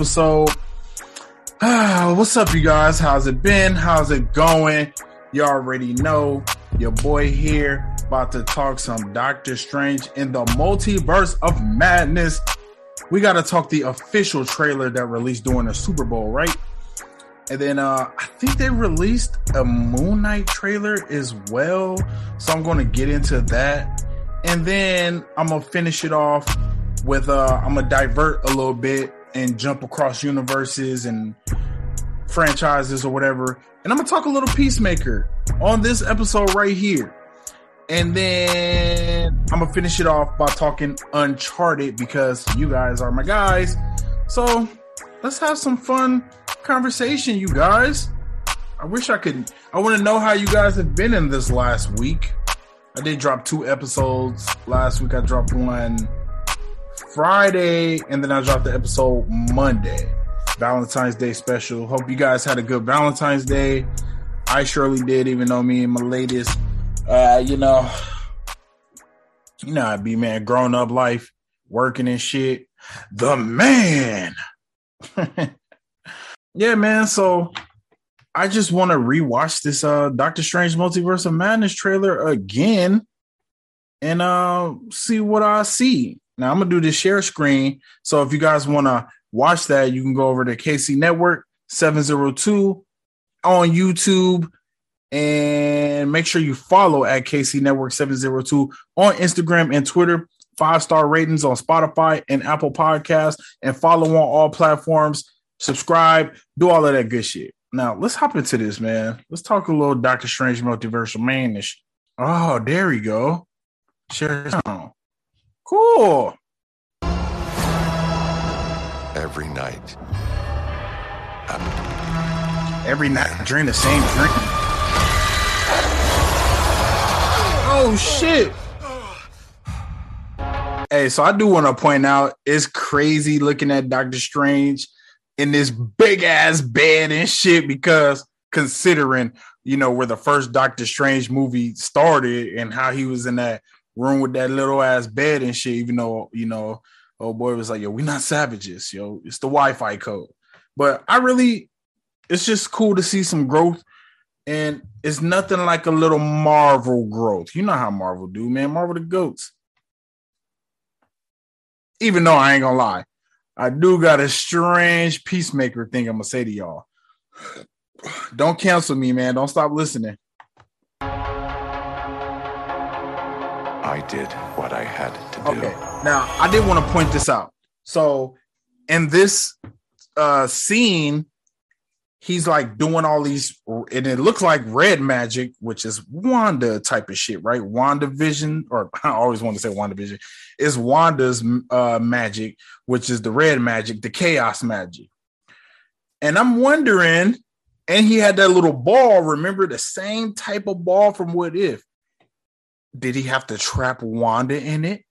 Episode. Ah, what's up, you guys? How's it been? How's it going? You already know your boy here about to talk some Doctor Strange in the multiverse of madness. We got to talk the official trailer that released during the Super Bowl, right? And then uh, I think they released a Moon Knight trailer as well. So I'm going to get into that. And then I'm going to finish it off with, uh, I'm going to divert a little bit and jump across universes and franchises or whatever. And I'm gonna talk a little Peacemaker on this episode right here. And then I'm gonna finish it off by talking Uncharted because you guys are my guys. So let's have some fun conversation, you guys. I wish I could. I want to know how you guys have been in this last week. I did drop two episodes last week. I dropped one Friday, and then I dropped the episode Monday. Valentine's Day special. Hope you guys had a good Valentine's Day. I surely did, even though me and my latest, uh, you know, you know, I be man, growing up life, working and shit. The man. yeah, man. So I just want to rewatch this uh Doctor Strange Multiverse of Madness trailer again and uh see what I see. Now I'm gonna do the share screen. So if you guys want to watch that, you can go over to KC Network 702 on YouTube and make sure you follow at KC Network 702 on Instagram and Twitter. Five star ratings on Spotify and Apple Podcasts, and follow on all platforms. Subscribe, do all of that good shit. Now let's hop into this, man. Let's talk a little Doctor Strange multiversal manish. Oh, there we go. Share sound. Cool. Every night. I'm Every night, I drink the same drink. Oh shit! Hey, so I do want to point out it's crazy looking at Doctor Strange in this big ass bed and shit because considering you know where the first Doctor Strange movie started and how he was in that room with that little ass bed and shit, even though, you know, oh boy was like, yo, we're not savages, yo. It's the Wi-Fi code. But I really, it's just cool to see some growth. And it's nothing like a little Marvel growth. You know how Marvel do, man. Marvel the goats. Even though I ain't gonna lie, I do got a strange peacemaker thing I'm gonna say to y'all. Don't cancel me, man. Don't stop listening. I did what I had to do. Okay. Now, I did want to point this out. So, in this uh scene, he's like doing all these, and it looks like red magic, which is Wanda type of shit, right? Wanda Vision, or I always want to say Wanda Vision, is Wanda's uh magic, which is the red magic, the chaos magic. And I'm wondering, and he had that little ball. Remember the same type of ball from What If? did he have to trap Wanda in it?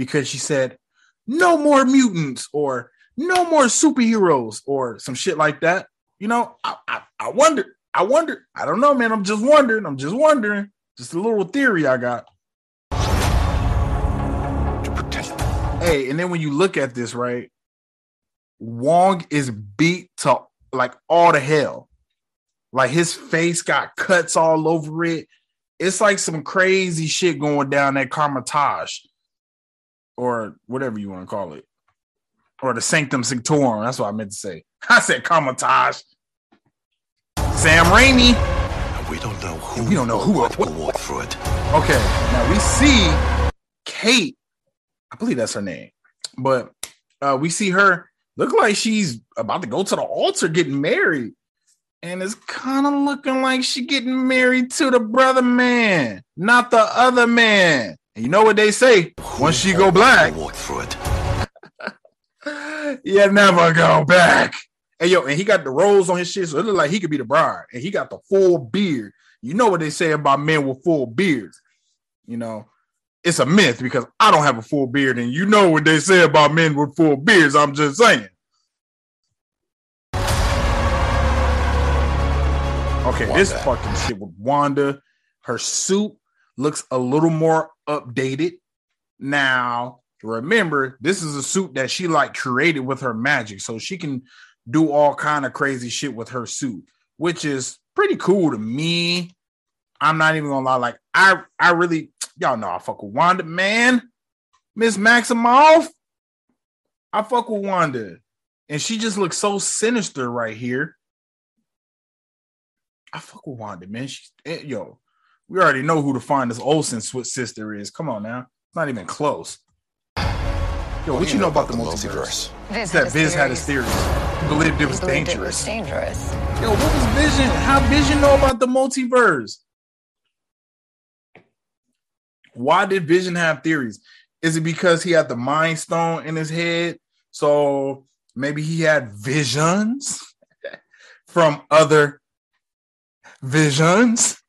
Because she said, no more mutants or no more superheroes or some shit like that. You know, I, I, I wonder. I wonder. I don't know, man. I'm just wondering. I'm just wondering. Just a little theory I got. Hey, and then when you look at this, right? Wong is beat to like all the hell. Like his face got cuts all over it it's like some crazy shit going down that Kamar-Taj, or whatever you want to call it, or the Sanctum Sanctorum. That's what I meant to say. I said Kamar-Taj. Sam Raimi. We don't know who. We don't know who what, will walk through it. Okay, now we see Kate. I believe that's her name, but uh, we see her look like she's about to go to the altar, getting married. and it's kind of looking like she getting married to the brother man, not the other man. You know what they say? Once she go black, walk through it. you never go back. And yo, and he got the rolls on his shit, so it look like he could be the bride. And he got the full beard. You know what they say about men with full beards. You know, it's a myth because I don't have a full beard, and you know what they say about men with full beards. I'm just saying. Okay, this Wanda. fucking shit with Wanda, her suit looks a little more updated. Now, remember, this is a suit that she like created with her magic, so she can do all kind of crazy shit with her suit, which is pretty cool to me. I'm not even gonna lie, like I, I really, y'all know I fuck with Wanda, man. Miss Maximoff, I fuck with Wanda, and she just looks so sinister right here. I fuck with Wanda, man. She's eh, yo. We already know who the finest Olsen swi- sister is. Come on now, it's not even close. Yo, what, do you know about the multiverse? Viz That had Viz had his theories. theories. He believed it was He believed it dangerous. was dangerous. Yo, what was Vision? How Vision know about the multiverse? Why did Vision have theories? Is it because he had the Mind Stone in his head? So maybe he had visions from other visions.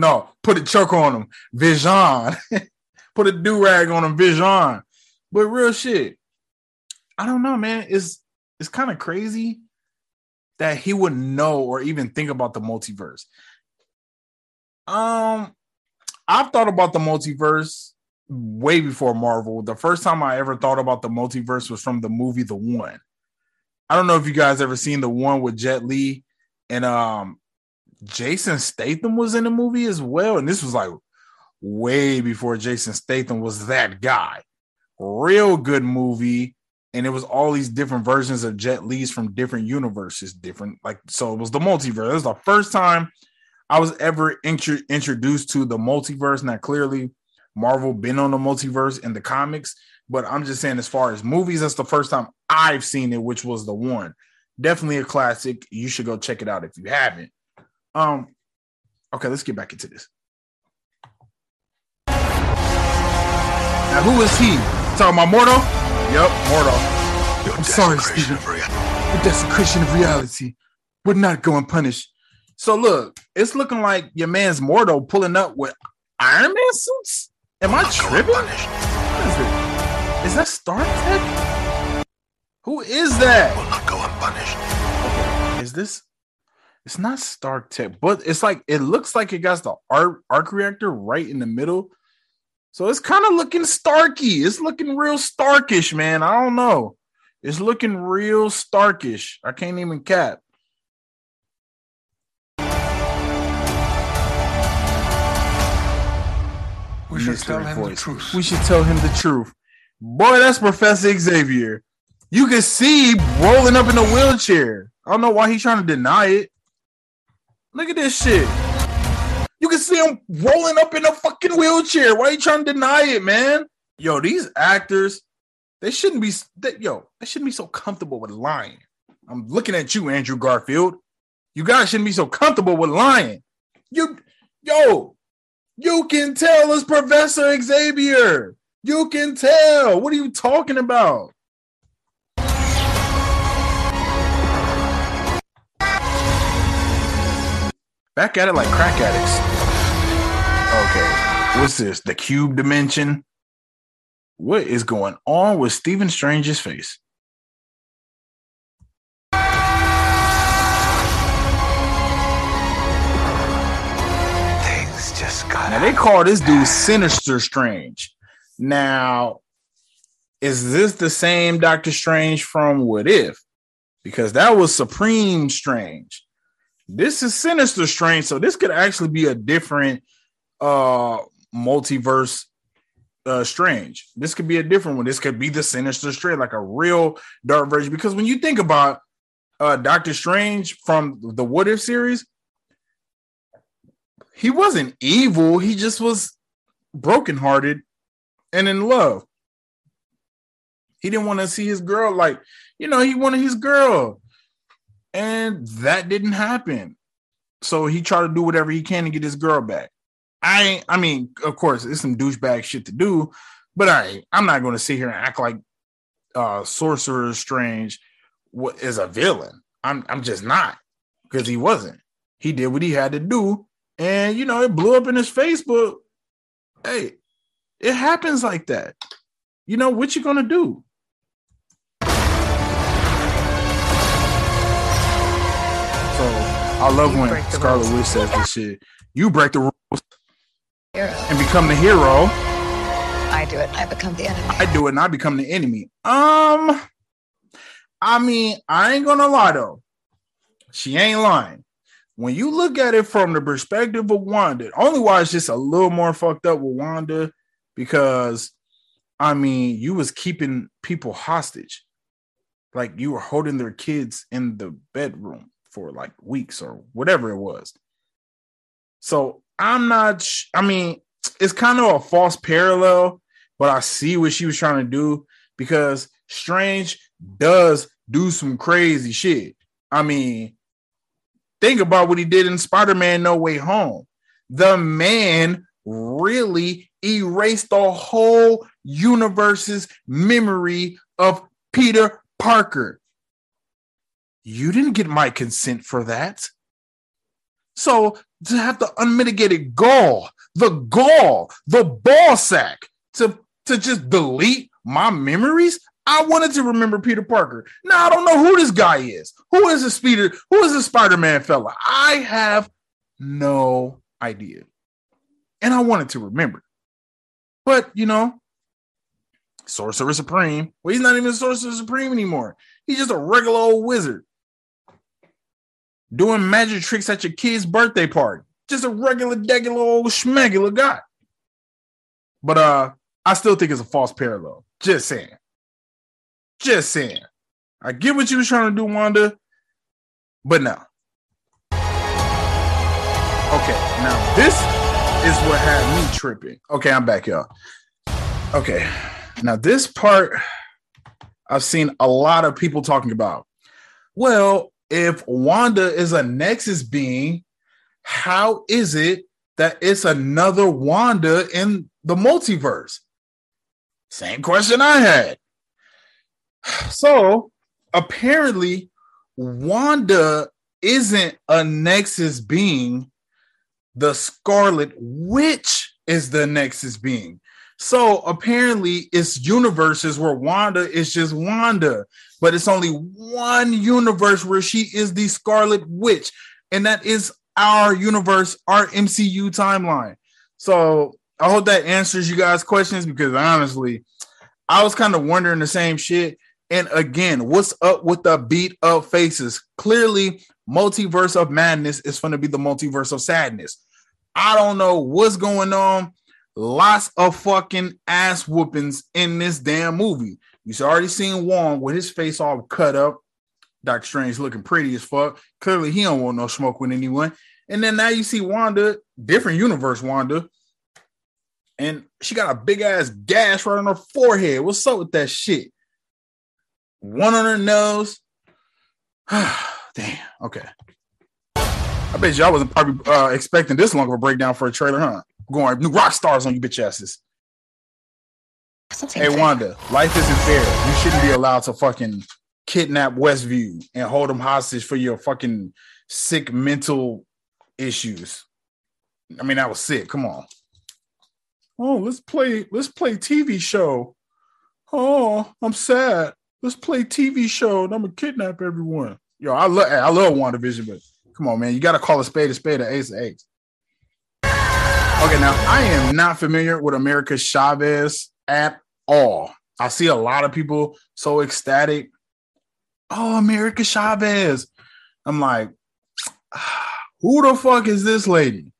No, put a choke on him. Vision. put a do rag on him. Vision. But real shit. I don't know, man. It's it's kind of crazy that he wouldn't know or even think about the multiverse. Um, I've thought about the multiverse way before Marvel. The first time I ever thought about the multiverse was from the movie The One. I don't know if you guys ever seen the one with Jet Li and um Jason Statham was in the movie as well. And this was like way before Jason Statham was that guy. Real good movie. And it was all these different versions of Jet Li's from different universes, different like so it was the multiverse. It was the first time I was ever intro- introduced to the multiverse. Now, clearly, Marvel been on the multiverse in the comics, but I'm just saying, as far as movies, that's the first time I've seen it, which was the one. Definitely a classic. You should go check it out if you haven't. Um, okay, let's get back into this. Now, who is he? Talking about Mordo? Yep, Mordo. Your I'm sorry, desecration Steven. of reality. The desecration of reality would not go unpunished. So look, it's looking like your man's Mordo pulling up with Iron Man suits. Am I tripping? What is it? Is that Stark Tech? Who is that? Will not go unpunished. Is this? It's not Stark Tech, but it's like it looks like it got the arc arc reactor right in the middle. So it's kind of looking Starky. It's looking real Starkish, man. I don't know. It's looking real Starkish. I can't even cap. We should Mystery tell him the truth. We should tell him the truth. Boy, that's Professor Xavier. You can see rolling up in a wheelchair. I don't know why he's trying to deny it. Look at this shit. You can see him rolling up in a fucking wheelchair. Why are you trying to deny it, man? Yo, these actors, they shouldn't be. They, yo, they shouldn't be so comfortable with lying. I'm looking at you, Andrew Garfield. You guys shouldn't be so comfortable with lying. You, yo, you can tell it's Professor Xavier. You can tell. What are you talking about? Back at it like crack addicts. Okay. What's this? The cube dimension? What is going on with Stephen Strange's face? Things just got Now they call this dude Sinister Strange. Now, is this the same Doctor Strange from What If? Because that was Supreme Strange. This is Sinister Strange, so this could actually be a different uh multiverse uh Strange. This could be a different one. This could be the Sinister Strange, like a real dark version. Because when you think about uh Doctor Strange from the What If series, he wasn't evil. He just was brokenhearted and in love. He didn't want to see his girl like, you know, he wanted his girl. And that didn't happen. So he tried to do whatever he can to get his girl back. I I mean, of course, it's some douchebag shit to do, but I I'm not gonna sit here and act like uh Sorcerer Strange is a villain. I'm I'm just not because he wasn't. He did what he had to do, and you know it blew up in his face. But hey, it happens like that. You know what you gonna do? I love You when Scarlet. Witch says this shit. You break the rules Hero. and become the hero. I do it. I become the enemy. I do it and I become the enemy. Um, I mean, I ain't gonna lie though. She ain't lying. When you look at it from the perspective of Wanda, only why it's just a little more fucked up with Wanda because I mean, you was keeping people hostage. Like you were holding their kids in the bedroom for like weeks or whatever it was. So I'm not, sh- I mean, it's kind of a false parallel, but I see what she was trying to do because Strange does do some crazy shit. I mean, think about what he did in Spider Man No Way Home. The man really erased the whole universe's memory of Peter Parker. You didn't get my consent for that. So to have the unmitigated gall, the gall, the ball sack to, to just delete my memories. I wanted to remember Peter Parker. Now I don't know who this guy is. Who is this Peter? Who is this Spider-Man fella? I have no idea. And I wanted to remember. But you know, Sorcerer Supreme. Well, he's not even Sorcerer Supreme anymore. He's just a regular old wizard doing magic tricks at your kid's birthday party. Just a regular, degular old schmegular guy. But uh, I still think it's a false parallel. Just saying. Just saying. I get what you was trying to do, Wanda, but no. Okay, now this is what had me tripping. Okay, I'm back, y'all. Okay, now this part I've seen a lot of people talking about. Well, if Wanda is a Nexus being, how is it that it's another Wanda in the multiverse? Same question I had. So apparently, Wanda isn't a Nexus being. The Scarlet Witch is the Nexus being. So apparently, it's universes where Wanda is just Wanda, but it's only one universe where she is the Scarlet Witch, and that is our universe, our MCU timeline. So I hope that answers you guys' questions because honestly, I was kind of wondering the same shit. And again, what's up with the beat up faces? Clearly, multiverse of madness is going to be the multiverse of sadness. I don't know what's going on. Lots of fucking ass whoopings in this damn movie. You've already seen Wong with his face all cut up. Doctor Strange looking pretty as fuck. Clearly, he don't want no smoke with anyone. And then now you see Wanda, different universe Wanda, and she got a big ass gash right on her forehead. What's up with that shit? One on her nose. Damn. Okay. I bet y'all wasn't probably uh, expecting this long of a breakdown for a trailer, huh? Going new rock stars on you bitch asses. Hey fair. Wanda, life isn't fair. You shouldn't be allowed to fucking kidnap Westview and hold them hostage for your fucking sick mental issues. I mean, that was sick. Come on. Oh, let's play. Let's play TV show. Oh, I'm sad. Let's play TV show and I'm gonna kidnap everyone. Yo, I love I love WandaVision, but come on, man. You gotta call a spade a spade, a ace a ace. Okay, now I am not familiar with America Chavez at all. I see a lot of people so ecstatic. Oh, America Chavez. I'm like, who the fuck is this lady?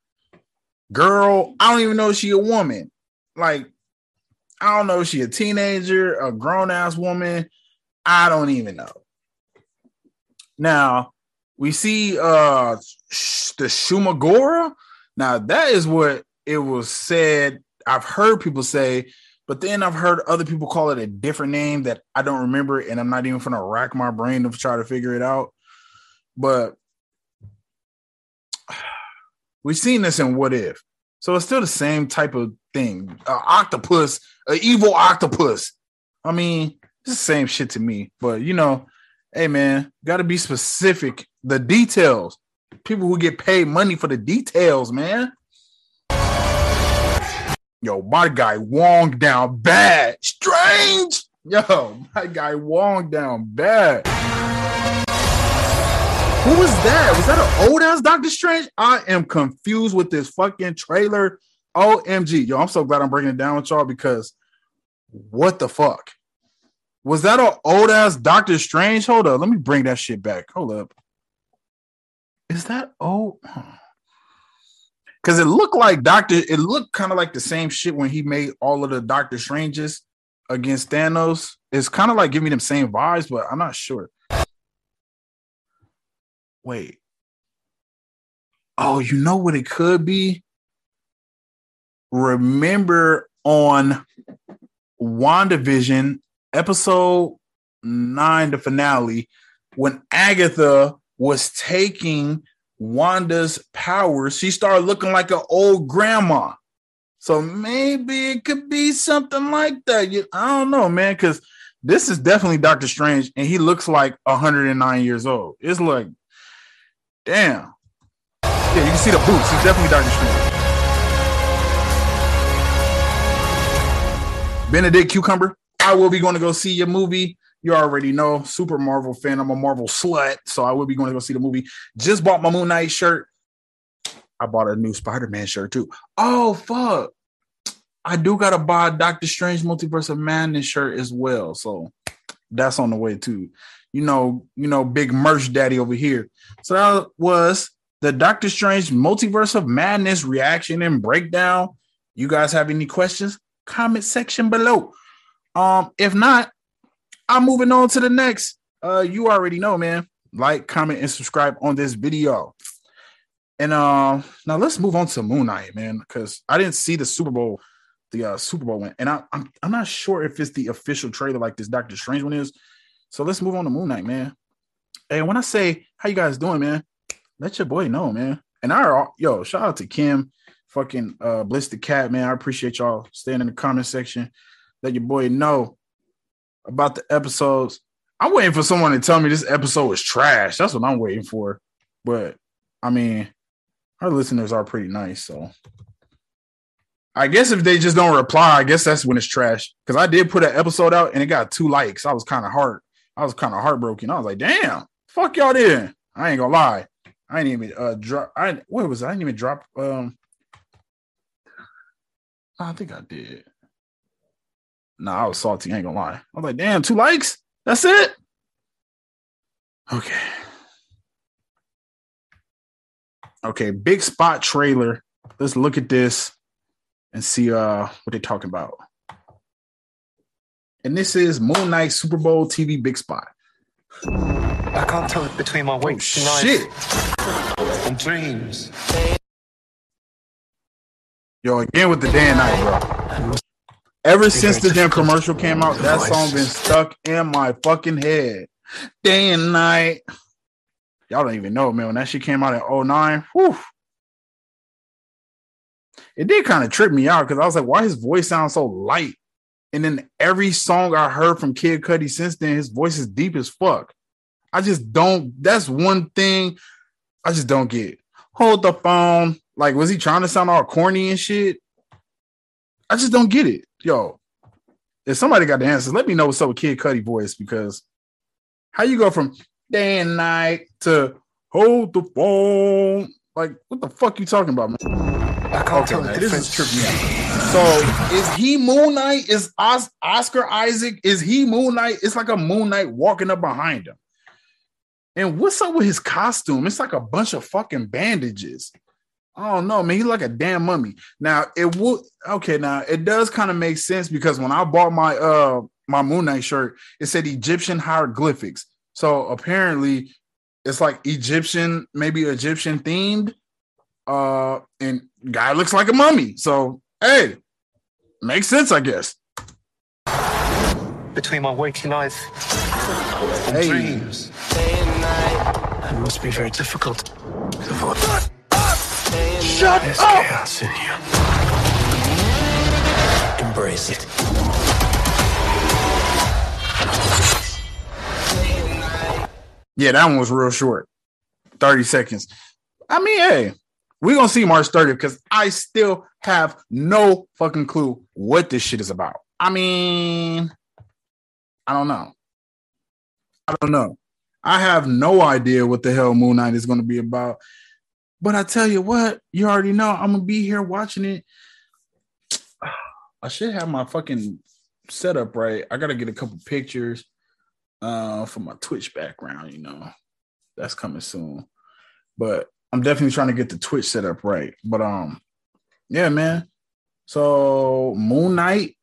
Girl, I don't even know she a woman. Like, I don't know if she a teenager, a grown ass woman. I don't even know. Now we see uh the Shumagora. Now that is what it was said. I've heard people say, but then I've heard other people call it a different name that I don't remember, and I'm not even gonna rack my brain to try to figure it out. but we've seen this in What If, so it's still the same type of thing. Uh, octopus, an evil octopus. I mean, it's the same shit to me. But you know, hey man, got to be specific. The details. People who get paid money for the details, man. Yo, my guy Wong down bad. Strange. Yo, my guy Wong down bad. Who was that? Was that an old ass Doctor Strange? I am confused with this fucking trailer. OMG. Yo, I'm so glad I'm breaking it down with y'all because what the fuck? Was that an old ass Doctor Strange? Hold up. Let me bring that shit back. Hold up. Is that old? Because it looked like Doctor, it looked kind of like the same shit when he made all of the Doctor Stranges against Thanos. It's kind of like giving them same vibes, but I'm not sure. Wait. Oh, you know what it could be? Remember on WandaVision, episode nine, the finale, when Agatha was taking Wanda's powers, she started looking like an old grandma. So maybe it could be something like that. You, I don't know, man, because this is definitely Doctor Strange, and he looks like 109 years old. It's like, damn. Yeah, you can see the boots. He's definitely Doctor Strange. Benedict Cucumber, I will be going to go see your movie. You already know, super Marvel fan. I'm a Marvel slut, so I will be going to go see the movie. Just bought my Moon Knight shirt. I bought a new Spider-Man shirt too. Oh fuck. I do gotta buy Doctor Strange Multiverse of Madness shirt as well. So that's on the way too. You know, you know, big merch daddy over here. So that was the Doctor Strange Multiverse of Madness reaction and breakdown. You guys have any questions? Comment section below. Um, if not, I'm moving on to the next. Uh, you already know, man. Like, comment, and subscribe on this video. And uh, now let's move on to Moon Knight, man, because I didn't see the Super Bowl, the uh, Super Bowl win, and I, I'm I'm not sure if it's the official trailer like this Doctor Strange one is. So let's move on to Moon Knight, man. And when I say how you guys doing, man, let your boy know, man. And I, yo, shout out to Kim, fucking uh, Bliss the Cat, man. I appreciate y'all staying in the comment section. Let your boy know about the episodes. I'm waiting for someone to tell me this episode was trash. That's what I'm waiting for. But I mean, our listeners are pretty nice, so I guess if they just don't reply, I guess that's when it's trash. Because I did put an episode out and it got two likes. I was kind of hard. I was kind of heartbroken. I was like, damn, fuck y'all did. I ain't gonna lie. I didn't even uh drop. I what was it? I didn't even drop. Um, I think I did. No, nah, I was salty. I ain't gonna lie. I was like, damn, two likes. That's it. Okay. Okay, big spot trailer. Let's look at this and see uh what they're talking about. And this is Moon Knight Super Bowl TV big spot. I can't tell it between my Oh wakes shit. and dreams. Yo, again with the day and night, bro. Ever since the damn commercial came out, that song been stuck in my fucking head. Day and night. Y'all don't even know, man. When that shit came out in 09, whew. It did kind of trip me out because I was like, why his voice sounds so light? And then every song I heard from Kid Cudi since then, his voice is deep as fuck. I just don't. That's one thing I just don't get. Hold the phone. Like, was he trying to sound all corny and shit? I just don't get it. Yo, if somebody got the answers, let me know what's up with Kid Cudi voice because how you go from day and night to hold the phone? Like, what the fuck you talking about, man? I can't Okay, tell man, this is tripping me out. So, is he Moon Knight? Is Os- Oscar Isaac? Is he Moon Knight? It's like a Moon Knight walking up behind him. And what's up with his costume? It's like a bunch of fucking bandages. I don't know, man. He's like a damn mummy. Now it would okay. Now it does kind of make sense because when I bought my uh my Moon Knight shirt, it said Egyptian hieroglyphics. So apparently, it's like Egyptian, maybe Egyptian themed. Uh, and guy looks like a mummy. So hey, makes sense, I guess. Between my waking life and Hey. dreams. It must be very difficult to avoid. Shut There's up! chaos in you. Embrace it. Yeah, that one was real short. 30 seconds. I mean, hey, we're gonna see March 30th because I still have no fucking clue what this shit is about. I mean, I don't know. I don't know. I have no idea what the hell Moon Knight is gonna be about. But I tell you what, you already know I'm gonna be here watching it. I should have my fucking setup right. I gotta get a couple pictures uh for my Twitch background, you know. That's coming soon. But I'm definitely trying to get the Twitch set up right. But um yeah, man. So Moon Knight,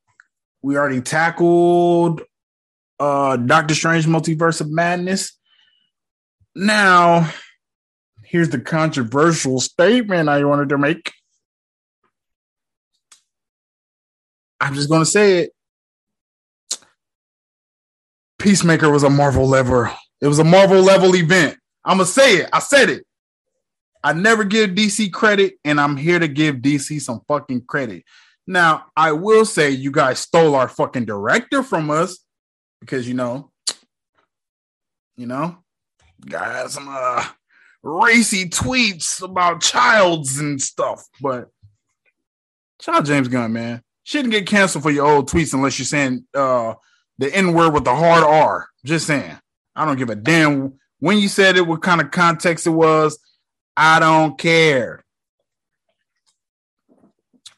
we already tackled uh Doctor Strange Multiverse of Madness. Now, here's the controversial statement I wanted to make. I'm just gonna say it. Peacemaker was a Marvel level. It was a Marvel level event. I'm gonna say it. I said it. I never give DC credit, and I'm here to give DC some fucking credit. Now, I will say you guys stole our fucking director from us because you know, you know, got some uh racy tweets about childs and stuff. But out James Gunn, man. Shouldn't get canceled for your old tweets unless you're saying uh the N word with the hard R. Just saying. I don't give a damn when you said it, what kind of context it was. I don't care.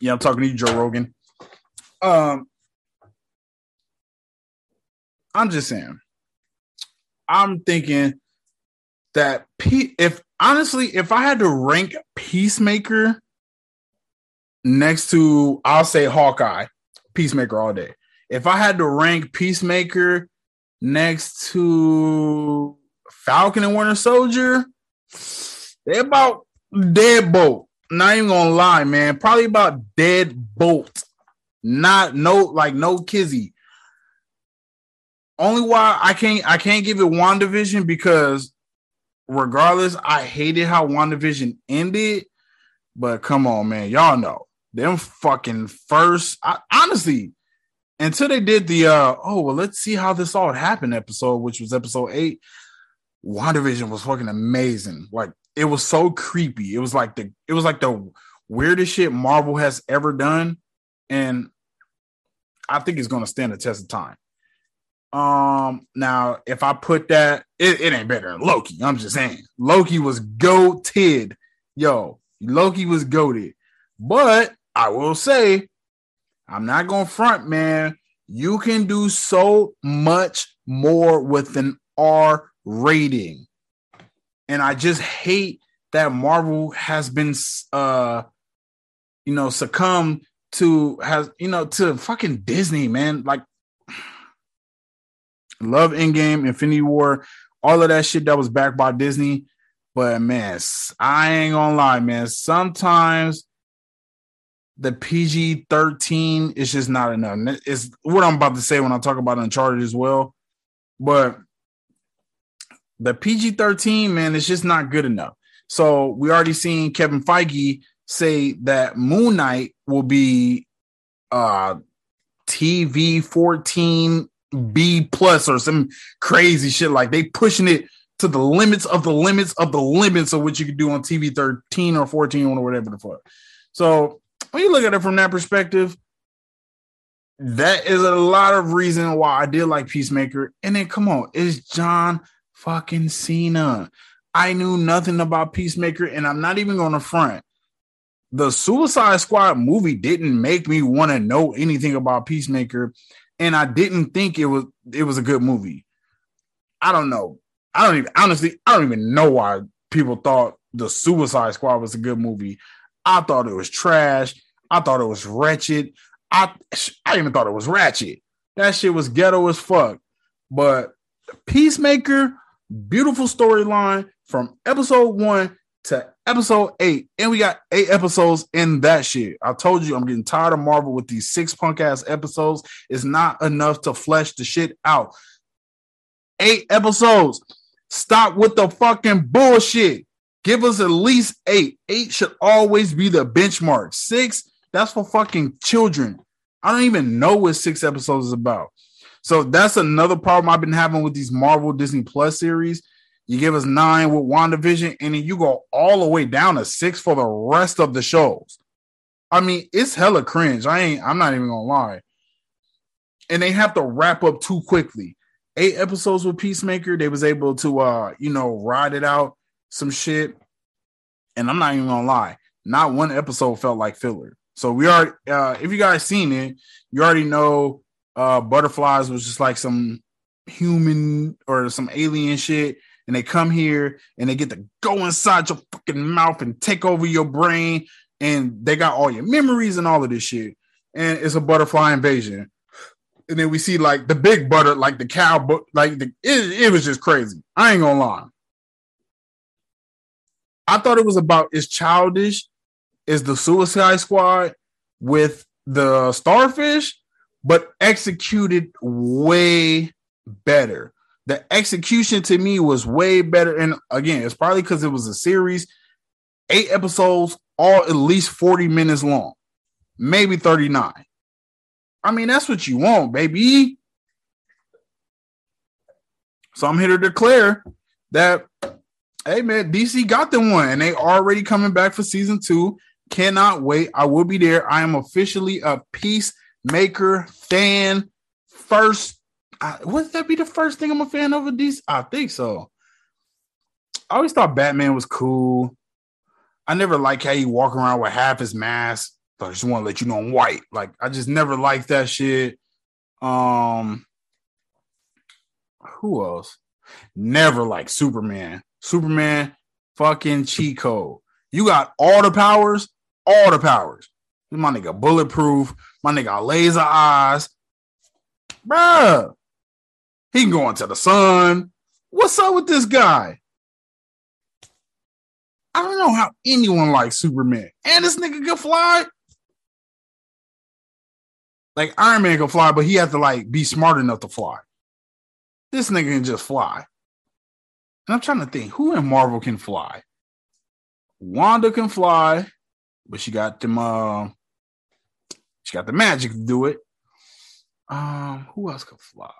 Yeah, I'm talking to you, Joe Rogan. Um, I'm just saying. I'm thinking that P- if honestly, if I had to rank Peacemaker next to, I'll say Hawkeye, Peacemaker all day. If I had to rank Peacemaker next to Falcon and Winter Soldier, they're about dead boat. Not even gonna lie, man. Probably about dead bolt. Not no like no kizzy. Only why I can't I can't give it WandaVision because regardless, I hated how WandaVision ended. But come on, man, y'all know them fucking first. I, honestly, until they did the uh oh well, let's see how this all happened episode, which was episode eight. WandaVision was fucking amazing. Like it was so creepy. It was like the it was like the weirdest shit Marvel has ever done, and I think it's gonna stand the test of time. Um, now if I put that, it, it ain't better than Loki. I'm just saying, Loki was goated, yo. Loki was goaded, but I will say, I'm not gonna front, man. You can do so much more with an R rating. And I just hate that Marvel has been uh you know succumb to has you know to fucking Disney, man. Like love Endgame, Infinity War, all of that shit that was backed by Disney. But man, I ain't gonna lie, man. Sometimes the PG 13 is just not enough. It's what I'm about to say when I talk about Uncharted as well. But the PG 13, man, it's just not good enough. So we already seen Kevin Feige say that Moon Knight will be uh TV 14 B plus or some crazy shit. Like they pushing it to the limits of the limits of the limits of what you could do on TV 13 or 14 or whatever the fuck. So when you look at it from that perspective, that is a lot of reason why I did like Peacemaker. And then come on, it's John fucking Cena. I knew nothing about Peacemaker, and I'm not even going to front. The Suicide Squad movie didn't make me want to know anything about Peacemaker, and I didn't think it was it was a good movie. I don't know. I don't even honestly. I don't even know why people thought the Suicide Squad was a good movie. I thought it was trash. I thought it was wretched. I I even thought it was ratchet. That shit was ghetto as fuck. But Peacemaker, beautiful storyline from episode one to episode eight, and we got eight episodes in that shit. I told you I'm getting tired of Marvel with these six punk ass episodes. It's not enough to flesh the shit out. Eight episodes. Stop with the fucking bullshit. Give us at least eight. Eight should always be the benchmark. Six, that's for fucking children. I don't even know what six episodes is about. So that's another problem I've been having with these Marvel Disney Plus series. You give us nine with WandaVision, and then you go all the way down to six for the rest of the shows. I mean, it's hella cringe. I ain't, I'm not even gonna lie. And they have to wrap up too quickly. Eight episodes with Peacemaker, they was able to uh, you know, ride it out some shit. And I'm not even gonna lie, not one episode felt like filler. So we are uh if you guys seen it, you already know uh butterflies was just like some human or some alien shit and they come here and they get to go inside your fucking mouth and take over your brain and they got all your memories and all of this shit and it's a butterfly invasion. And then we see like the big butter like the cow but like the it, it was just crazy. I ain't gonna lie. I thought it was about it's childish is the suicide squad with the starfish but executed way better. The execution to me was way better. And again, it's probably because it was a series, eight episodes, all at least 40 minutes long, maybe 39. I mean, that's what you want, baby. So I'm here to declare that, hey, man, DC got them one and they already coming back for season two. Cannot wait. I will be there. I am officially a peace maker, fan, first. Uh, would that be the first thing I'm a fan of a DC? I think so. I always thought Batman was cool. I never liked how he walk around with half his mask. But I just want to let you know I'm white. Like I just never liked that shit. Um, who else? Never like Superman. Superman, fucking Chico. You got all the powers, all the powers. My nigga bulletproof. My nigga laser eyes. Bruh. He can go into the sun. What's up with this guy? I don't know how anyone likes Superman. And this nigga can fly. Like Iron Man can fly, but he has to like be smart enough to fly. This nigga can just fly. And I'm trying to think who in Marvel can fly. Wanda can fly, but she got them uh she got the magic to do it. Um, who else could fly?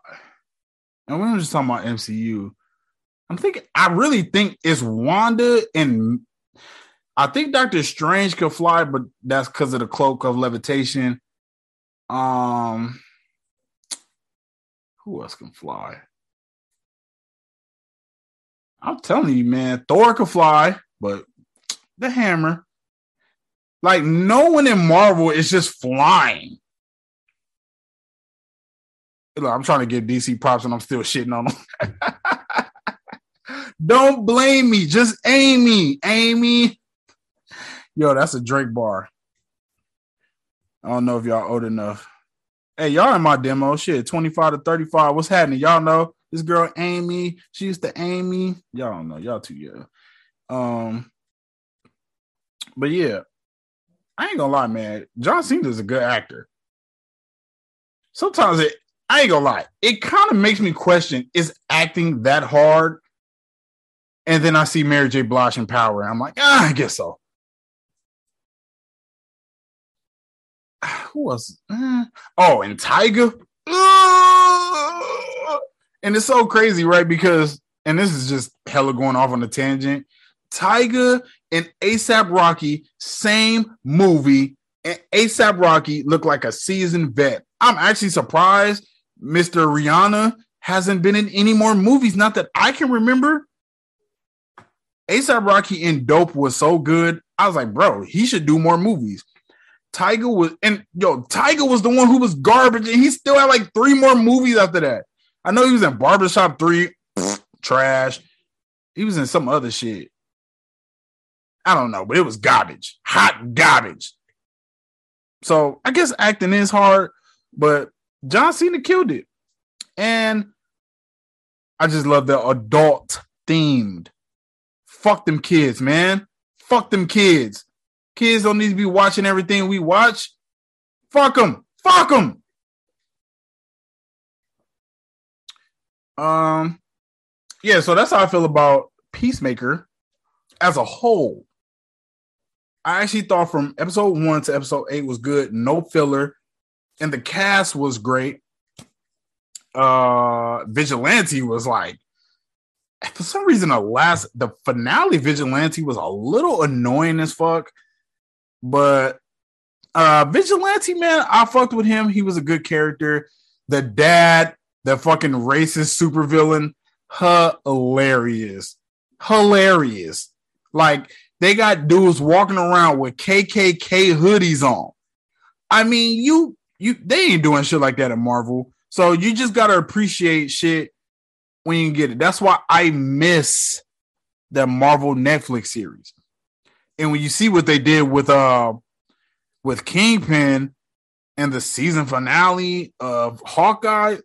And we're just talking about MCU. I'm thinking, I really think it's Wanda and I think Doctor Strange could fly, but that's because of the cloak of levitation. Um, who else can fly? I'm telling you, man, Thor can fly, but the hammer. Like no one in Marvel is just flying. Look, I'm trying to get DC props and I'm still shitting on them. Don't blame me. Just Amy. Amy. Yo, that's a Drake bar. I don't know if y'all old enough. Hey, y'all in my demo. Shit, 25 to 35. What's happening? Y'all know this girl Amy. She used to Amy. Y'all don't know. Y'all too young. Um, but yeah, I ain't gonna lie, man. John Cena's a good actor. Sometimes it, I ain't gonna lie, it kind of makes me question: Is acting that hard? And then I see Mary J. Blige in Power, and I'm like, ah, I guess so. Who was? Uh, oh, and. Uh, and it's so crazy, right? Because, and this is just hella going off on a tangent. Tyga and ASAP Rocky, same movie. And ASAP Rocky looked like a seasoned vet. I'm actually surprised Mr. Rihanna hasn't been in any more movies, not that I can remember. ASAP Rocky in Dope was so good. I was like, bro, he should do more movies. Tyga was, and yo, Tyga was the one who was garbage, and he still had like three more movies after that. I know he was in Barbershop 3, trash. He was in some other shit. I don't know, but it was garbage, hot garbage. So I guess acting is hard, but John Cena killed it. And I just love the adult themed. Fuck them kids, man. Fuck them kids. Kids don't need to be watching everything we watch. Fuck them. Fuck them. Um, yeah, so that's how I feel about Peacemaker as a whole. I actually thought from episode one to episode eight was good, no filler, and the cast was great. Uh Vigilante was like for some reason the last the finale Vigilante was a little annoying as fuck, but uh Vigilante man, I fucked with him. He was a good character. The dad, the fucking racist supervillain, hilarious. Hilarious. Like they got dudes walking around with KKK hoodies on. I mean, you you they ain't doing shit like that at Marvel. So you just gotta appreciate shit when you get it. That's why I miss the Marvel Netflix series. And when you see what they did with uh with Kingpin and the season finale of Hawkeye,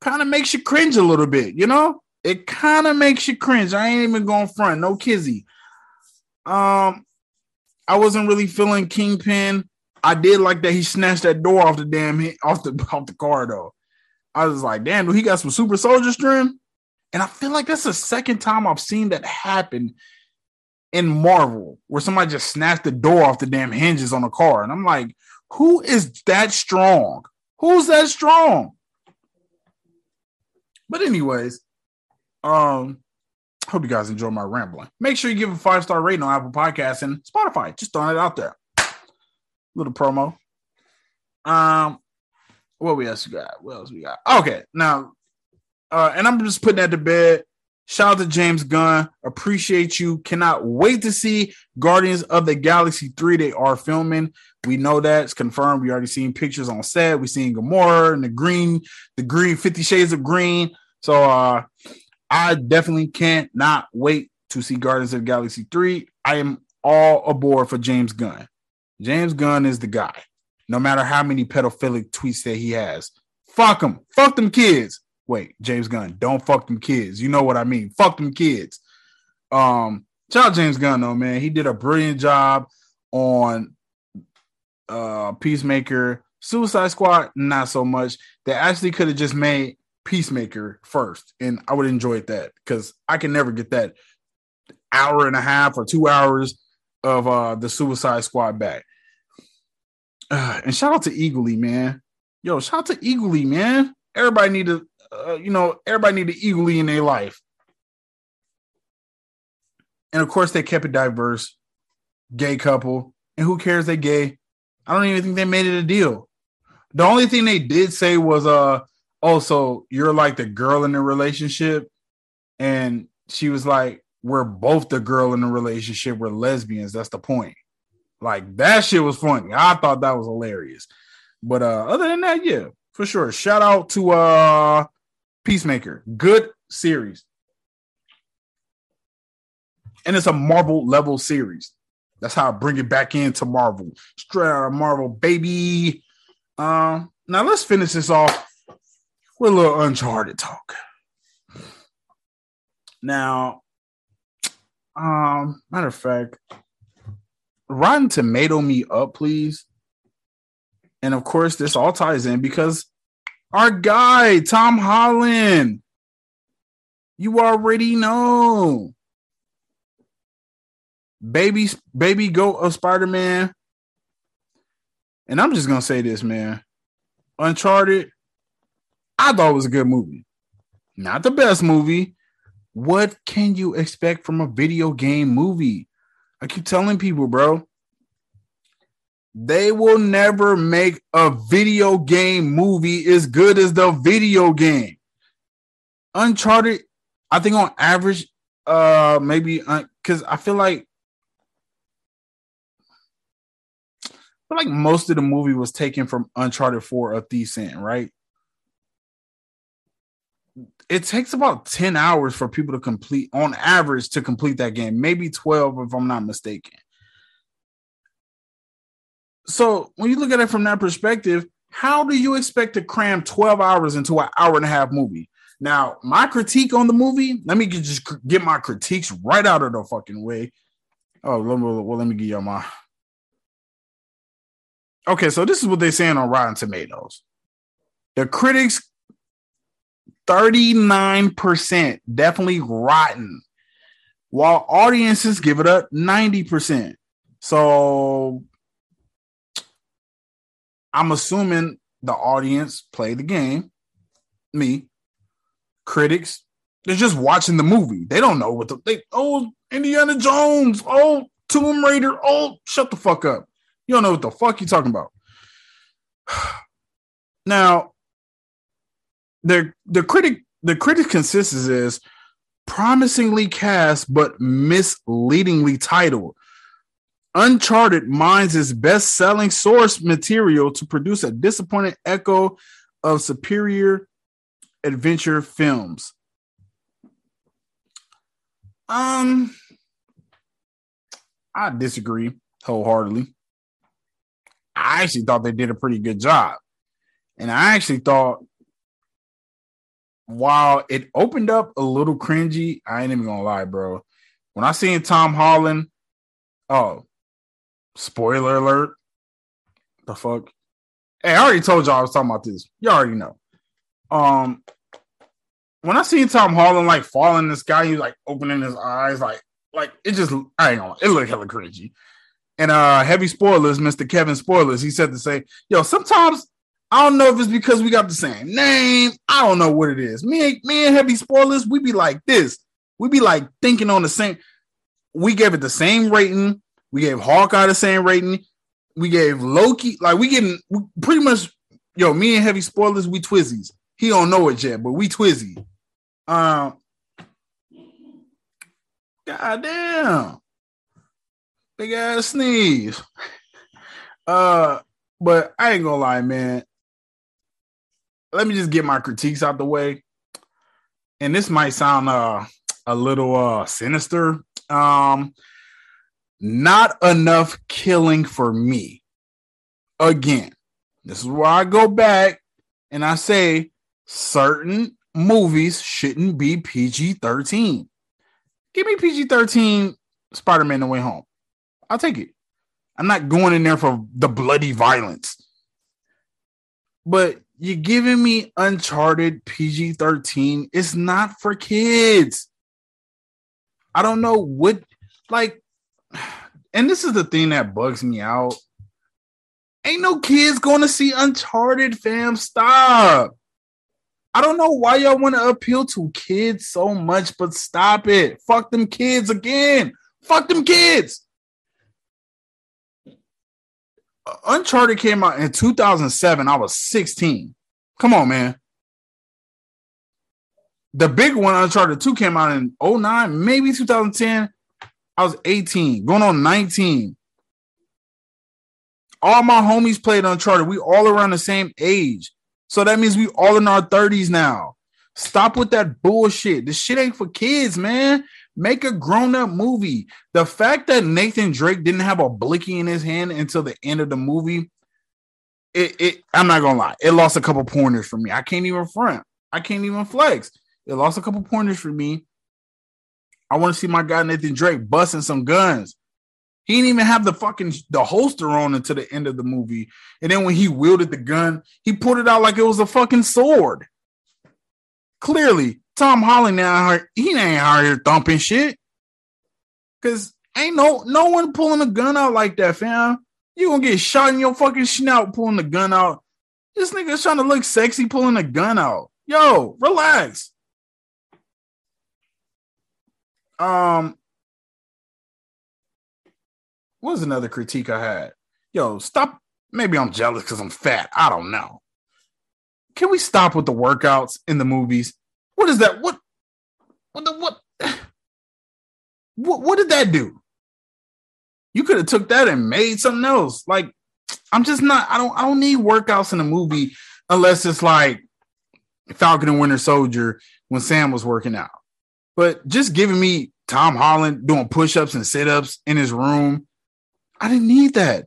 kind of makes you cringe a little bit, you know? It kind of makes you cringe. I ain't even going front, no kizzy. Um, I wasn't really feeling Kingpin. I did like that he snatched that door off the damn off the off the car though. I was like, damn, he got some super soldier strength. And I feel like that's the second time I've seen that happen in Marvel, where somebody just snatched the door off the damn hinges on a car. And I'm like, who is that strong? Who's that strong? But anyways, um, hope you guys enjoy my rambling. Make sure you give a five star rating on Apple Podcasts and Spotify. Just throwing it out there. Little promo. Um, what we else got? What else we got? Okay, now, uh, and I'm just putting that to bed. Shout out to James Gunn. Appreciate you. Cannot wait to see Guardians of the Galaxy 3. They are filming. We know that it's confirmed. We already seen pictures on set. We seen Gamora and the green, the green 50 shades of green. So uh I definitely can't not wait to see Guardians of the Galaxy 3. I am all aboard for James Gunn. James Gunn is the guy. No matter how many pedophilic tweets that he has. Fuck him. Fuck them kids. Wait, James Gunn, don't fuck them kids. You know what I mean. Fuck them kids. Um, shout out James Gunn though, man. He did a brilliant job on uh Peacemaker. Suicide Squad, not so much. They actually could have just made Peacemaker first, and I would enjoy that because I can never get that hour and a half or two hours of uh the Suicide Squad back. Uh, and shout out to Eagly, man. Yo, shout out to Eagly, man. Everybody need to, uh, you know, everybody need to Eagly in their life. And of course, they kept it diverse. Gay couple, and who cares? They gay. I don't even think they made it a deal. The only thing they did say was, uh, also you're like the girl in the relationship and she was like we're both the girl in the relationship. We're lesbians. That's the point. Like that shit was funny. I thought that was hilarious. But uh other than that yeah for sure. Shout out to uh peacemaker. Good series. And it's a marvel level series. That's how i bring it back into marvel. Straight out of marvel baby. Um now let's finish this off with a little Uncharted talk. Now, um, matter of fact, Rotten Tomato me up, please. And of course, this all ties in because our guy, Tom Holland, you already know. Baby, baby goat of Spider-Man. And I'm just gonna say this, man. Uncharted I thought was a good movie. Not the best movie. What can you expect from a video game movie? I keep telling people, bro, they will never make a video game movie as good as the video game. Uncharted, I think on average, uh, maybe because uh, I feel like I feel like most of the movie was taken from Uncharted 4 of Decent, right? It takes about 10 hours for people to complete on average to complete that game. Maybe 12 if i'm not mistaken. So when you look at it from that perspective how do you expect to cram 12 hours into an hour and a half movie? Now my critique on the movie let me just get my critiques right out of the fucking way. Oh let me, well let me give y'all my. Okay so this is what they're saying on rotten tomatoes. The critics 39%, definitely rotten. While audiences give it a 90%. So I'm assuming the audience played the game. Me, critics, they're just watching the movie. They don't know what the they oh Indiana Jones, oh Tomb Raider, oh shut the fuck up. You don't know what the fuck you talking about. Now, the the critic the critic consensus is promisingly cast but misleadingly titled. Uncharted mines its best selling source material to produce a disappointing echo of superior adventure films. Um, I disagree wholeheartedly. I actually thought they did a pretty good job. And I actually thought while it opened up a little cringy, I ain't even gonna lie, bro. When I seen Tom Holland, oh, spoiler alert. The fuck? Hey, I already told y'all I was talking about this. You all already know. Um, when I seen Tom Holland like falling in the sky, he was like opening his eyes, like, like it just I ain't gonna it looked hella cringy. And uh heavy spoilers, Mr. Kevin Spoilers, he said to say, yo, sometimes I don't know if it's because we got the same name. I don't know what it is. Me, me and heavy spoilers, we be like this. We be like thinking on the same. We gave it the same rating. We gave Hawkeye the same rating. We gave Loki like we getting we pretty much. Yo, me and heavy spoilers, we twizzies. He don't know it yet, but we twizzy. Um, God damn, big ass sneeze. Uh, but I ain't gonna lie, man let me just get my critiques out the way. And this might sound uh, a little uh, sinister. Um, not enough killing for me. Again, this is where I go back and I say certain movies shouldn't be PG 13. Give me PG 13 Spider Man No Way Home. I'll take it. I'm not going in there for the bloody violence. But you're giving me Uncharted PG 13. It's not for kids. I don't know what, like, and this is the thing that bugs me out. Ain't no kids going to see Uncharted, fam. Stop. I don't know why y'all want to appeal to kids so much, but stop it. Fuck them kids again. Fuck them kids. Uncharted came out in 2007. I was 16. Come on, man. The big one, Uncharted 2, came out in 09, maybe 2010. I was 18, going on 19. All my homies played Uncharted. We all around the same age. So that means we all in our 30s now. Stop with that bullshit. This shit ain't for kids, man. Make a grown up movie. The fact that Nathan Drake didn't have a blicky in his hand until the end of the movie, it, it I'm not gonna lie, it lost a couple pointers for me. I can't even front. I can't even flex. It lost a couple pointers for me. I want to see my guy Nathan Drake busting some guns. He didn't even have the fucking the holster on until the end of the movie. And then when he wielded the gun, he pulled it out like it was a fucking sword. Clearly, Tom Holland now he ain't out here thumping shit. Cause ain't no no one pulling a gun out like that, fam. You gonna get shot in your fucking snout pulling the gun out. This nigga's trying to look sexy pulling a gun out. Yo, relax. Um, what was another critique I had? Yo, stop. Maybe I'm jealous because I'm fat. I don't know. Can we stop with the workouts in the movies? What is that? What? What? The, what? What? What did that do? You could have took that and made something else. Like, I'm just not. I don't. I don't need workouts in a movie unless it's like Falcon and Winter Soldier when Sam was working out. But just giving me Tom Holland doing push-ups and sit-ups in his room, I didn't need that.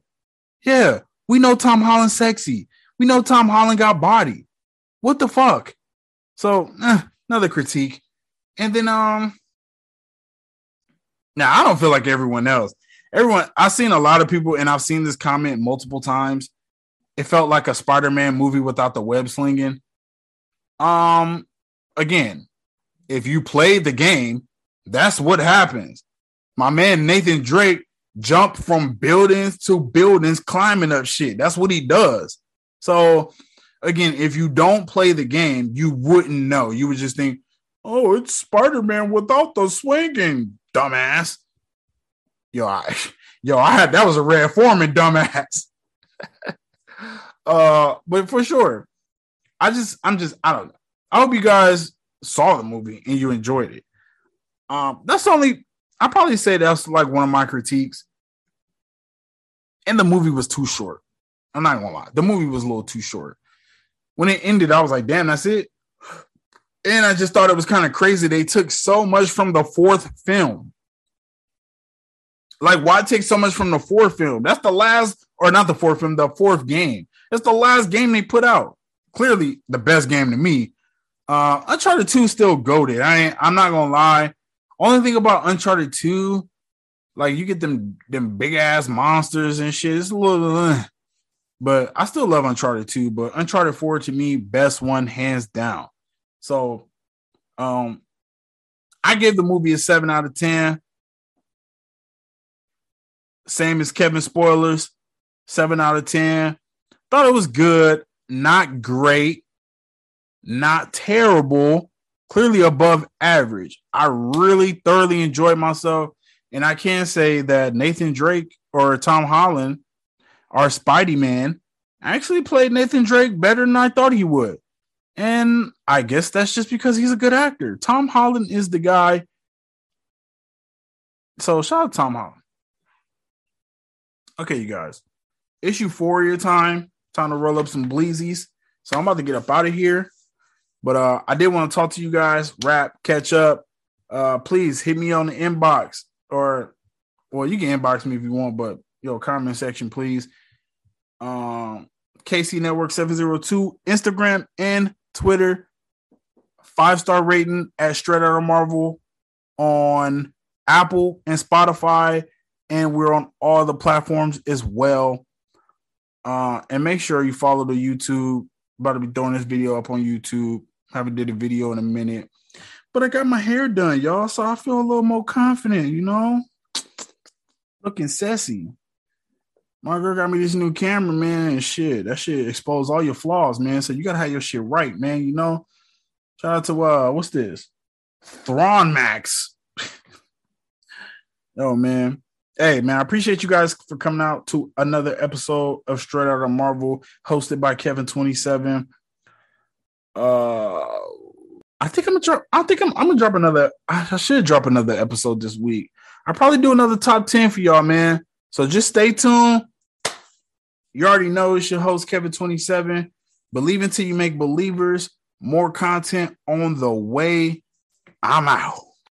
Yeah, we know Tom Holland sexy. We know Tom Holland got body. What the fuck? So eh, another critique. And then um now I don't feel like everyone else. Everyone I've seen a lot of people and I've seen this comment multiple times. It felt like a Spider-Man movie without the web slinging. Um again, if you play the game, that's what happens. My man Nathan Drake jumped from buildings to buildings, climbing up shit. That's what he does. So, again, if you don't play the game, you wouldn't know. You would just think, oh, it's Spider Man without the swinging, dumbass. Yo, I, yo, I had that was a red Forman, dumbass. uh, but for sure, I just, I'm just, I don't know. I hope you guys saw the movie and you enjoyed it. Um, that's only I probably say that's like one of my critiques. And the movie was too short. I'm not gonna lie, the movie was a little too short. When it ended, I was like, damn, that's it. And I just thought it was kind of crazy. They took so much from the fourth film. Like, why take so much from the fourth film? That's the last, or not the fourth film, the fourth game. It's the last game they put out. Clearly, the best game to me. Uh, Uncharted 2 still goaded. I ain't, I'm not gonna lie. Only thing about Uncharted 2, like you get them them big ass monsters and shit. It's a little uh, but I still love Uncharted 2, but Uncharted 4 to me, best one hands down. So um I gave the movie a seven out of ten. Same as Kevin spoilers, seven out of ten. Thought it was good, not great, not terrible, clearly above average. I really thoroughly enjoyed myself. And I can say that Nathan Drake or Tom Holland, our Spidey man, actually played Nathan Drake better than I thought he would. And I guess that's just because he's a good actor. Tom Holland is the guy. So shout out Tom Holland. Okay, you guys. Issue four your time. Time to roll up some bleezies. So I'm about to get up out of here. But uh, I did want to talk to you guys, rap, catch up. Uh, please hit me on the inbox or, well, you can inbox me if you want, but yo, comment section, please. Um, KC Network 702, Instagram and Twitter. Five star rating at Straight Outta Marvel on Apple and Spotify, and we're on all the platforms as well. Uh, and make sure you follow the YouTube. About to be throwing this video up on YouTube haven't did a video in a minute, but I got my hair done, y'all. So I feel a little more confident, you know, looking sassy. My girl got me this new camera, man, and shit. That shit expose all your flaws, man. So you gotta have your shit right, man. You know. Shout out to uh, what's this? Thrawn Max. oh man. Hey man, I appreciate you guys for coming out to another episode of Straight Out of Marvel, hosted by Kevin Twenty Seven. Uh, I think I'm gonna drop. I think I'm. I'm gonna drop another. I, I should drop another episode this week. I'll probably do another top ten for y'all, man. So just stay tuned. You already know it's your host Kevin Twenty Seven. Believe until you make believers. More content on the way. I'm out.